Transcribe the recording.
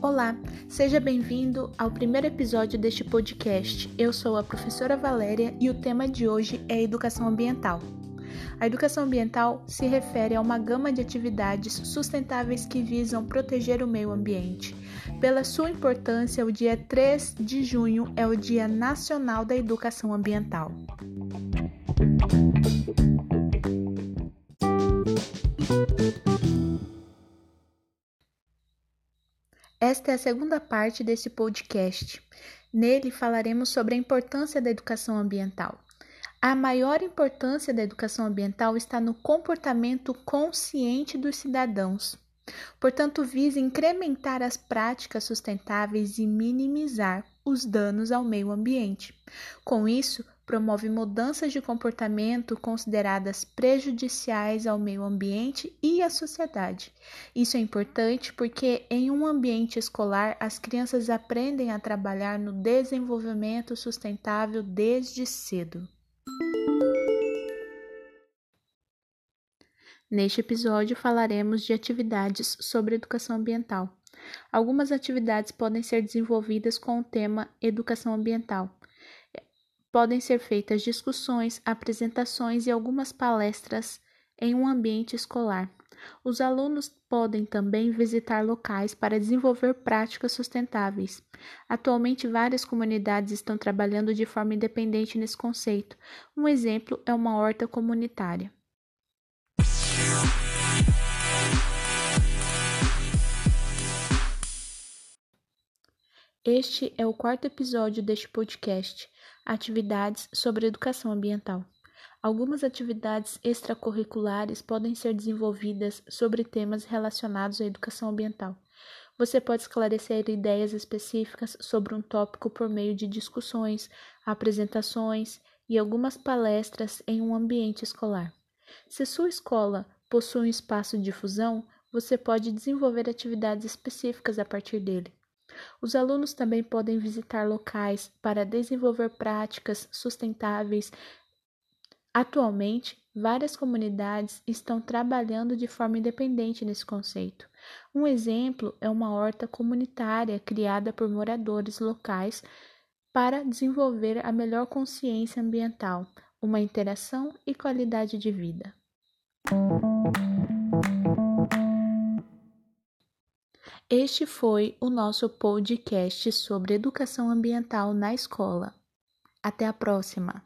Olá, seja bem-vindo ao primeiro episódio deste podcast. Eu sou a professora Valéria e o tema de hoje é educação ambiental. A educação ambiental se refere a uma gama de atividades sustentáveis que visam proteger o meio ambiente. Pela sua importância, o dia 3 de junho é o Dia Nacional da Educação Ambiental. Esta é a segunda parte desse podcast. Nele falaremos sobre a importância da educação ambiental. A maior importância da educação ambiental está no comportamento consciente dos cidadãos. Portanto, visa incrementar as práticas sustentáveis e minimizar os danos ao meio ambiente. Com isso, promove mudanças de comportamento consideradas prejudiciais ao meio ambiente e à sociedade. Isso é importante porque, em um ambiente escolar, as crianças aprendem a trabalhar no desenvolvimento sustentável desde cedo. Neste episódio falaremos de atividades sobre educação ambiental. Algumas atividades podem ser desenvolvidas com o tema educação ambiental. Podem ser feitas discussões, apresentações e algumas palestras em um ambiente escolar. Os alunos podem também visitar locais para desenvolver práticas sustentáveis. Atualmente, várias comunidades estão trabalhando de forma independente nesse conceito. Um exemplo é uma horta comunitária. Este é o quarto episódio deste podcast, Atividades sobre Educação Ambiental. Algumas atividades extracurriculares podem ser desenvolvidas sobre temas relacionados à educação ambiental. Você pode esclarecer ideias específicas sobre um tópico por meio de discussões, apresentações e algumas palestras em um ambiente escolar. Se sua escola possui um espaço de difusão, você pode desenvolver atividades específicas a partir dele. Os alunos também podem visitar locais para desenvolver práticas sustentáveis. Atualmente, várias comunidades estão trabalhando de forma independente nesse conceito. Um exemplo é uma horta comunitária criada por moradores locais para desenvolver a melhor consciência ambiental, uma interação e qualidade de vida. Este foi o nosso podcast sobre educação ambiental na escola. Até a próxima!